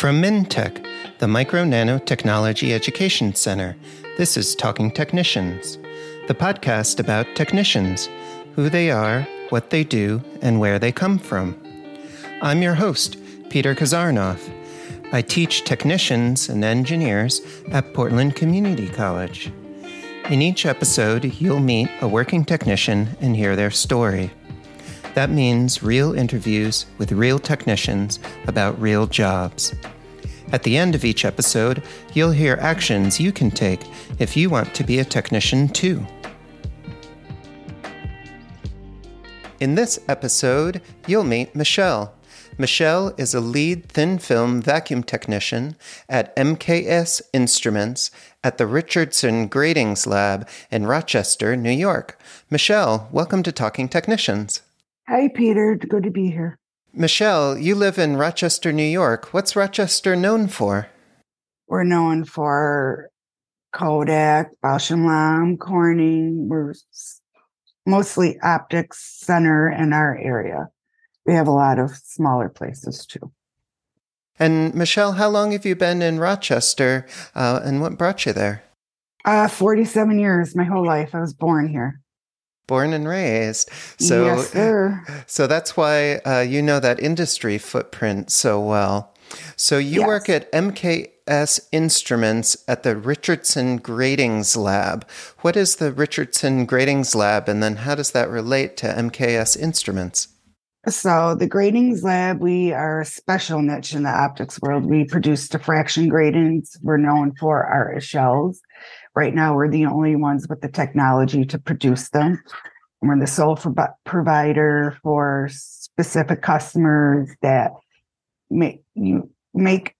From MinTech, the Micro Nanotechnology Education Center, this is Talking Technicians, the podcast about technicians, who they are, what they do, and where they come from. I'm your host, Peter Kazarnoff. I teach technicians and engineers at Portland Community College. In each episode, you'll meet a working technician and hear their story. That means real interviews with real technicians about real jobs. At the end of each episode, you'll hear actions you can take if you want to be a technician too. In this episode, you'll meet Michelle. Michelle is a lead thin film vacuum technician at MKS Instruments at the Richardson Gratings Lab in Rochester, New York. Michelle, welcome to Talking Technicians. Hi, Peter. Good to be here. Michelle, you live in Rochester, New York. What's Rochester known for? We're known for Kodak, Bausch and Lomb, Corning. We're mostly optics center in our area. We have a lot of smaller places too. And Michelle, how long have you been in Rochester, uh, and what brought you there? Uh, Forty-seven years. My whole life. I was born here born and raised. So, yes, so that's why uh, you know that industry footprint so well. So you yes. work at MKS Instruments at the Richardson Gratings Lab. What is the Richardson Gratings Lab, and then how does that relate to MKS Instruments? So the gratings lab, we are a special niche in the optics world. We produce diffraction gratings. We're known for our echelles. Right now, we're the only ones with the technology to produce them. We're the sole provider for specific customers that make you make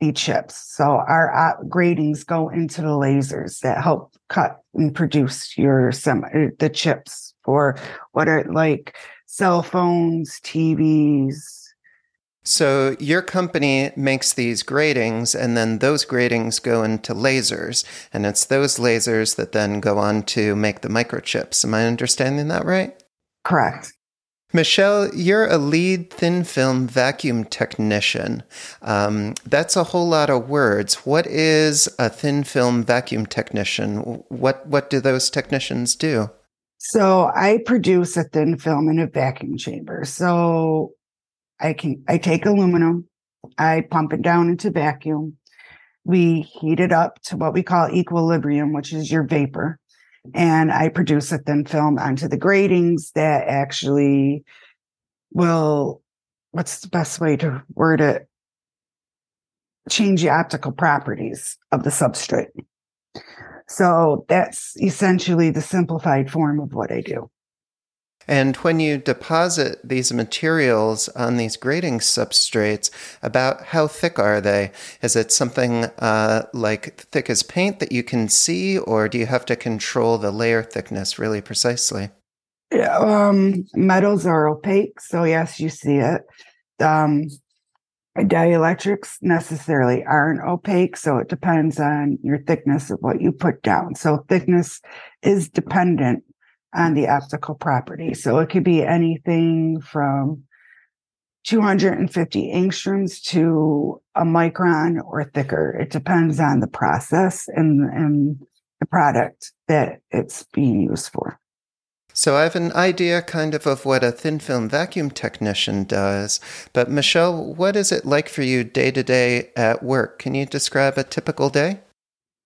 the chips. So our uh, gratings go into the lasers that help cut and produce your semi the chips for what are like cell phones, TVs, so your company makes these gratings, and then those gratings go into lasers, and it's those lasers that then go on to make the microchips. Am I understanding that right? Correct. Michelle, you're a lead thin film vacuum technician. Um, that's a whole lot of words. What is a thin film vacuum technician? What what do those technicians do? So I produce a thin film in a vacuum chamber. So I can I take aluminum, I pump it down into vacuum. We heat it up to what we call equilibrium, which is your vapor. And I produce a thin film onto the gratings that actually will what's the best way to word it? Change the optical properties of the substrate. So that's essentially the simplified form of what I do. And when you deposit these materials on these grating substrates, about how thick are they? Is it something uh, like thick as paint that you can see, or do you have to control the layer thickness really precisely? Yeah, um, metals are opaque, so yes, you see it. Um, dielectrics necessarily aren't opaque, so it depends on your thickness of what you put down. So thickness is dependent on the optical property. So it could be anything from 250 angstroms to a micron or thicker. It depends on the process and, and the product that it's being used for. So I have an idea kind of of what a thin film vacuum technician does, but Michelle, what is it like for you day to day at work? Can you describe a typical day?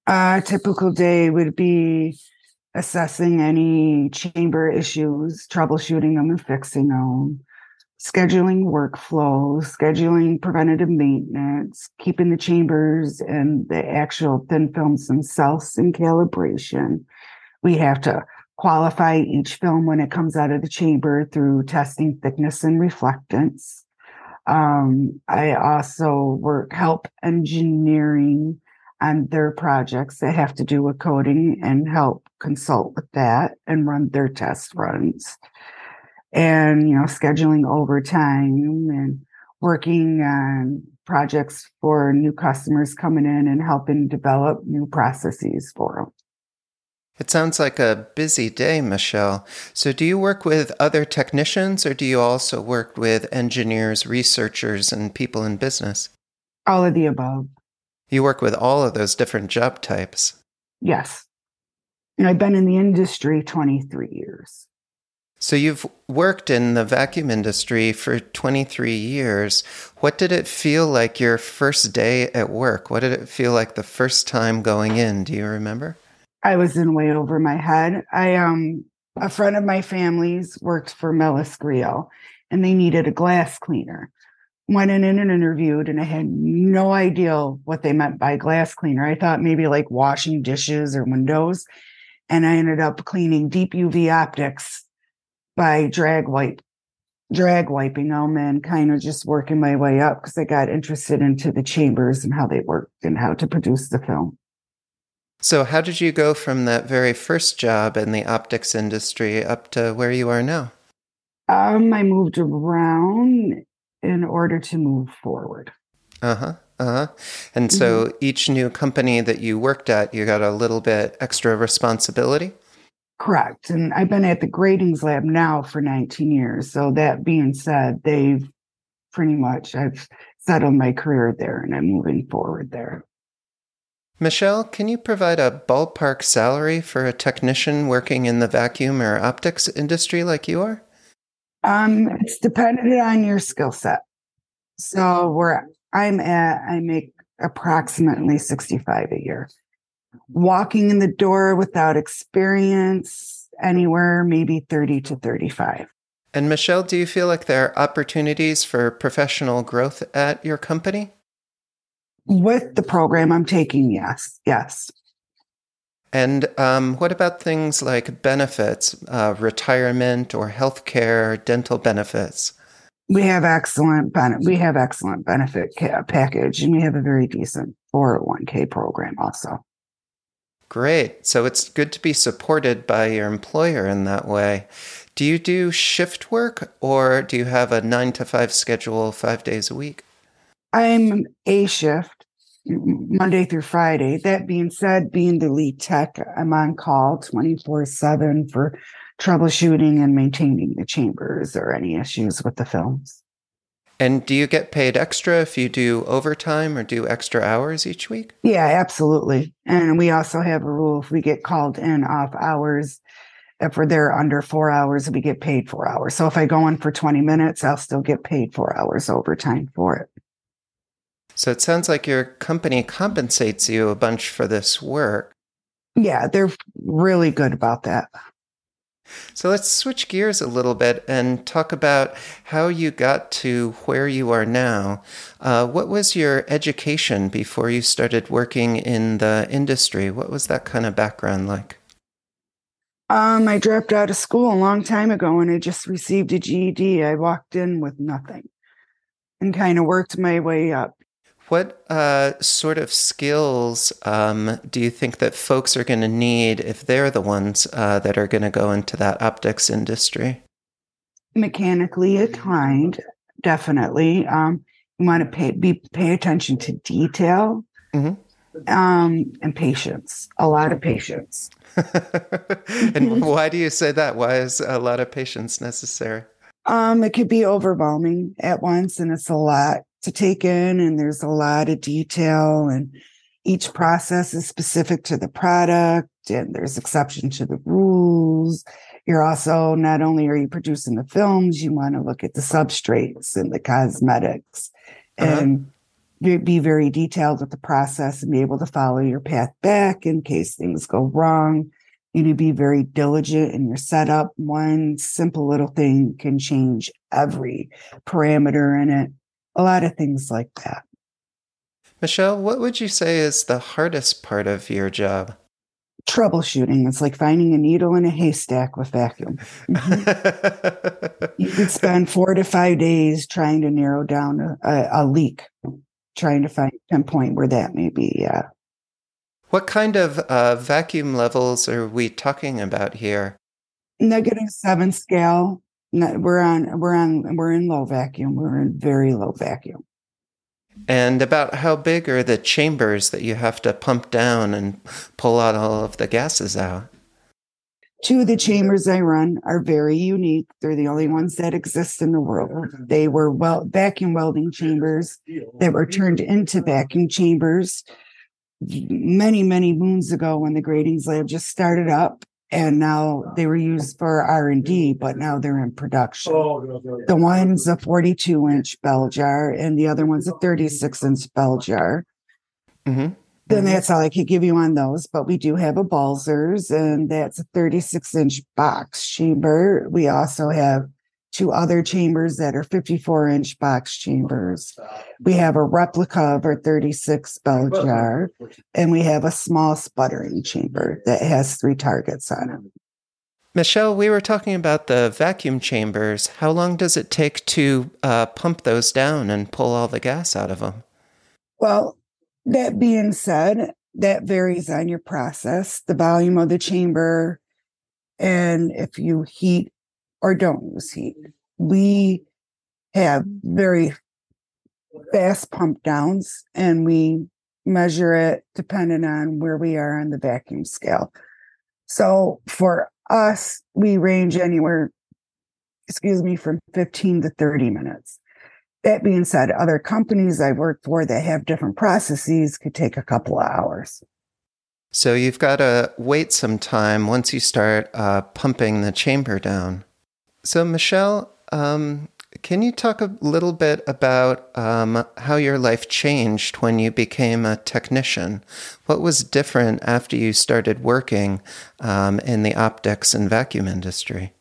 A typical day would be assessing any chamber issues, troubleshooting them and fixing them, scheduling workflows, scheduling preventative maintenance, keeping the chambers and the actual thin films themselves in calibration. We have to qualify each film when it comes out of the chamber through testing thickness and reflectance. Um, I also work help engineering on their projects that have to do with coating and help consult with that and run their test runs and you know scheduling overtime and working on projects for new customers coming in and helping develop new processes for them it sounds like a busy day, Michelle. So, do you work with other technicians or do you also work with engineers, researchers, and people in business? All of the above. You work with all of those different job types. Yes. And I've been in the industry 23 years. So you've worked in the vacuum industry for 23 years. What did it feel like your first day at work? What did it feel like the first time going in? Do you remember? I was in way over my head. I um a friend of my family's worked for Melles Griot and they needed a glass cleaner. Went in and interviewed and I had no idea what they meant by glass cleaner. I thought maybe like washing dishes or windows. And I ended up cleaning deep UV optics by drag wipe drag wiping them and kind of just working my way up because I got interested into the chambers and how they worked and how to produce the film. So, how did you go from that very first job in the optics industry up to where you are now? Um, I moved around in order to move forward. Uh huh. Uh huh. And so, mm-hmm. each new company that you worked at, you got a little bit extra responsibility? Correct. And I've been at the gratings lab now for 19 years. So that being said, they've pretty much I've settled my career there and I'm moving forward there. Michelle, can you provide a ballpark salary for a technician working in the vacuum or optics industry like you are? Um, it's dependent on your skill set. So where I'm at, I make approximately 65 a year. Walking in the door without experience anywhere maybe 30 to 35 and michelle do you feel like there are opportunities for professional growth at your company? With the program i'm taking yes yes and um, what about things like benefits uh, retirement or health care dental benefits we have excellent ben- we have excellent benefit ca- package and we have a very decent 401k program also Great. So it's good to be supported by your employer in that way. Do you do shift work or do you have a nine to five schedule five days a week? I'm a shift Monday through Friday. That being said, being the lead tech, I'm on call 24 7 for troubleshooting and maintaining the chambers or any issues with the films. And do you get paid extra if you do overtime or do extra hours each week? Yeah, absolutely. And we also have a rule if we get called in off hours, if we're there under four hours, we get paid four hours. So if I go in for 20 minutes, I'll still get paid four hours overtime for it. So it sounds like your company compensates you a bunch for this work. Yeah, they're really good about that. So let's switch gears a little bit and talk about how you got to where you are now. Uh, what was your education before you started working in the industry? What was that kind of background like? Um, I dropped out of school a long time ago and I just received a GED. I walked in with nothing and kind of worked my way up. What uh, sort of skills um, do you think that folks are going to need if they're the ones uh, that are going to go into that optics industry? Mechanically inclined, definitely. Um, you want to pay be pay attention to detail mm-hmm. um, and patience. A lot of patience. and why do you say that? Why is a lot of patience necessary? Um, it could be overwhelming at once, and it's a lot to take in and there's a lot of detail and each process is specific to the product and there's exception to the rules. You're also not only are you producing the films you want to look at the substrates and the cosmetics uh-huh. and be very detailed with the process and be able to follow your path back in case things go wrong. You need to be very diligent in your setup. One simple little thing can change every parameter in it a lot of things like that. Michelle, what would you say is the hardest part of your job? Troubleshooting. It's like finding a needle in a haystack with vacuum. Mm-hmm. you could spend four to five days trying to narrow down a, a, a leak, trying to find a pinpoint where that may be. Yeah. What kind of uh, vacuum levels are we talking about here? Negative seven scale no, we're on we're on we're in low vacuum. We're in very low vacuum. And about how big are the chambers that you have to pump down and pull out all of the gases out? Two of the chambers I run are very unique. They're the only ones that exist in the world. They were well vacuum welding chambers that were turned into vacuum chambers many, many moons ago when the gratings lab just started up and now they were used for R&D, but now they're in production. The one's a 42 inch bell jar and the other one's a 36 inch bell jar. Mm-hmm. Then that's all I could give you on those. But we do have a Balzers, and that's a 36 inch box chamber. We also have two other chambers that are 54 inch box chambers. We have a replica of our 36 bell jar, and we have a small sputtering chamber that has three targets on it. Michelle, we were talking about the vacuum chambers. How long does it take to uh, pump those down and pull all the gas out of them? Well, that being said, that varies on your process, the volume of the chamber, and if you heat or don't use heat. We have very fast pump downs and we measure it depending on where we are on the vacuum scale. So for us, we range anywhere, excuse me, from 15 to 30 minutes. That being said, other companies I've worked for that have different processes could take a couple of hours. So you've got to wait some time once you start uh, pumping the chamber down. So, Michelle, um, can you talk a little bit about um, how your life changed when you became a technician? What was different after you started working um, in the optics and vacuum industry?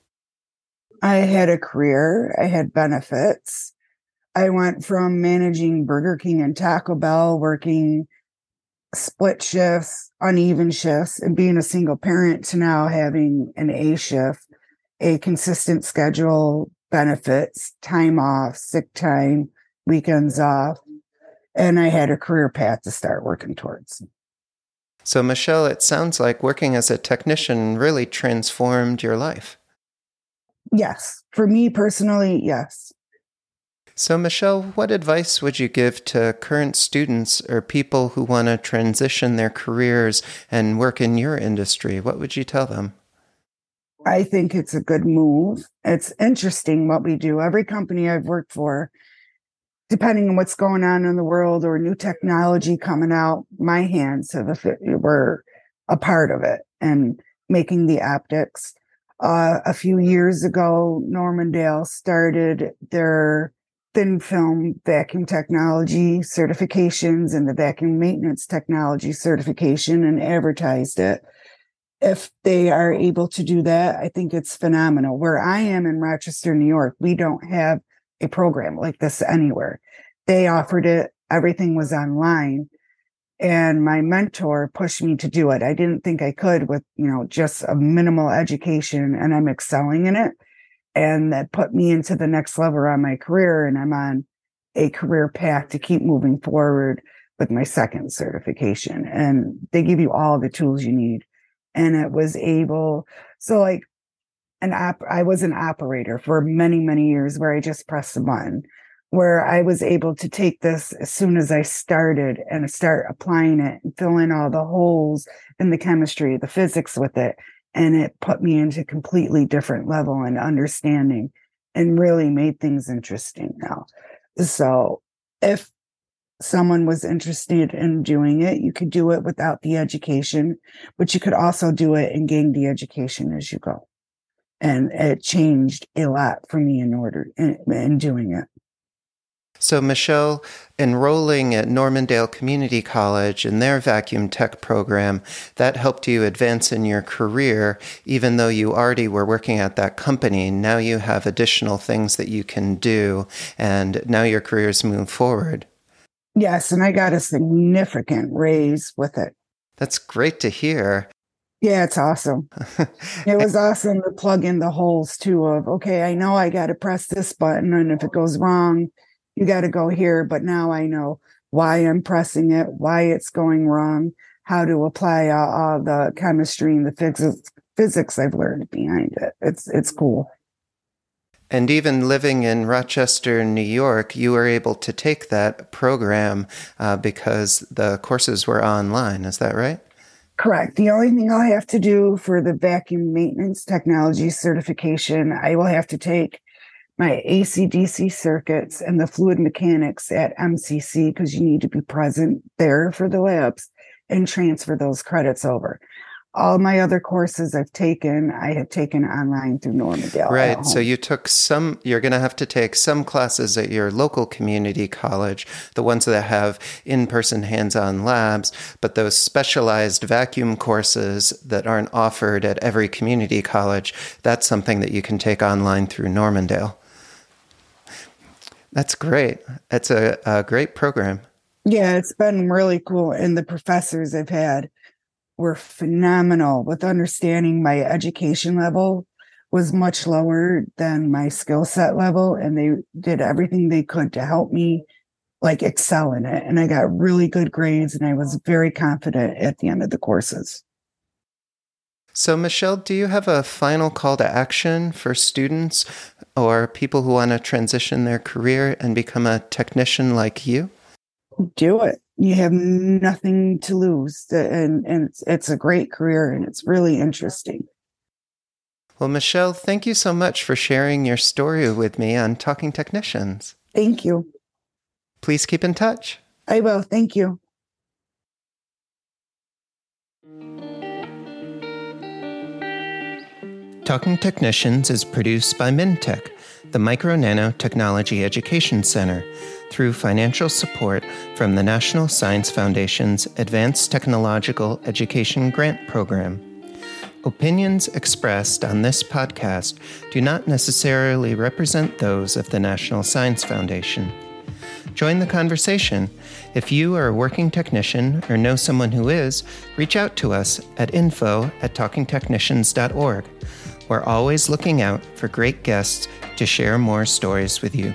I had a career, I had benefits. I went from managing Burger King and Taco Bell, working split shifts, uneven shifts, and being a single parent to now having an A shift, a consistent schedule, benefits, time off, sick time, weekends off. And I had a career path to start working towards. So, Michelle, it sounds like working as a technician really transformed your life. Yes. For me personally, yes. So, Michelle, what advice would you give to current students or people who want to transition their careers and work in your industry? What would you tell them? I think it's a good move. It's interesting what we do. Every company I've worked for, depending on what's going on in the world or new technology coming out, my hands have were a part of it and making the optics. Uh, a few years ago, Normandale started their thin film vacuum technology certifications and the vacuum maintenance technology certification and advertised it. If they are able to do that, I think it's phenomenal. Where I am in Rochester, New York, we don't have a program like this anywhere. They offered it, everything was online. And my mentor pushed me to do it. I didn't think I could with, you know, just a minimal education and I'm excelling in it and that put me into the next level on my career and i'm on a career path to keep moving forward with my second certification and they give you all the tools you need and it was able so like an app i was an operator for many many years where i just pressed the button where i was able to take this as soon as i started and start applying it and fill in all the holes in the chemistry the physics with it and it put me into completely different level and understanding and really made things interesting now. So if someone was interested in doing it you could do it without the education but you could also do it and gain the education as you go and it changed a lot for me in order in, in doing it so, Michelle, enrolling at Normandale Community College in their vacuum tech program, that helped you advance in your career, even though you already were working at that company. Now you have additional things that you can do, and now your career's moved forward. Yes, and I got a significant raise with it. That's great to hear. Yeah, it's awesome. it was awesome to plug in the holes too of okay, I know I got to press this button and if it goes wrong, you got to go here. But now I know why I'm pressing it, why it's going wrong, how to apply all, all the chemistry and the physics physics I've learned behind it. It's it's cool. And even living in Rochester, New York, you were able to take that program uh, because the courses were online. Is that right? Correct. The only thing I'll have to do for the vacuum maintenance technology certification, I will have to take my ACDC circuits and the fluid mechanics at MCC because you need to be present there for the labs and transfer those credits over. All my other courses I've taken, I have taken online through Normandale. Right. So you took some, you're going to have to take some classes at your local community college, the ones that have in person hands on labs, but those specialized vacuum courses that aren't offered at every community college, that's something that you can take online through Normandale. That's great. That's a, a great program. Yeah, it's been really cool. And the professors I've had were phenomenal with understanding my education level was much lower than my skill set level. And they did everything they could to help me like excel in it. And I got really good grades and I was very confident at the end of the courses. So, Michelle, do you have a final call to action for students or people who want to transition their career and become a technician like you? Do it. You have nothing to lose, and and it's, it's a great career, and it's really interesting. Well, Michelle, thank you so much for sharing your story with me on Talking Technicians. Thank you. Please keep in touch. I will. Thank you. Talking Technicians is produced by Mintech, the Micro Nano Technology Education Center, through financial support from the National Science Foundation's Advanced Technological Education Grant Program. Opinions expressed on this podcast do not necessarily represent those of the National Science Foundation. Join the conversation. If you are a working technician or know someone who is, reach out to us at info at talkingtechnicians.org. We're always looking out for great guests to share more stories with you.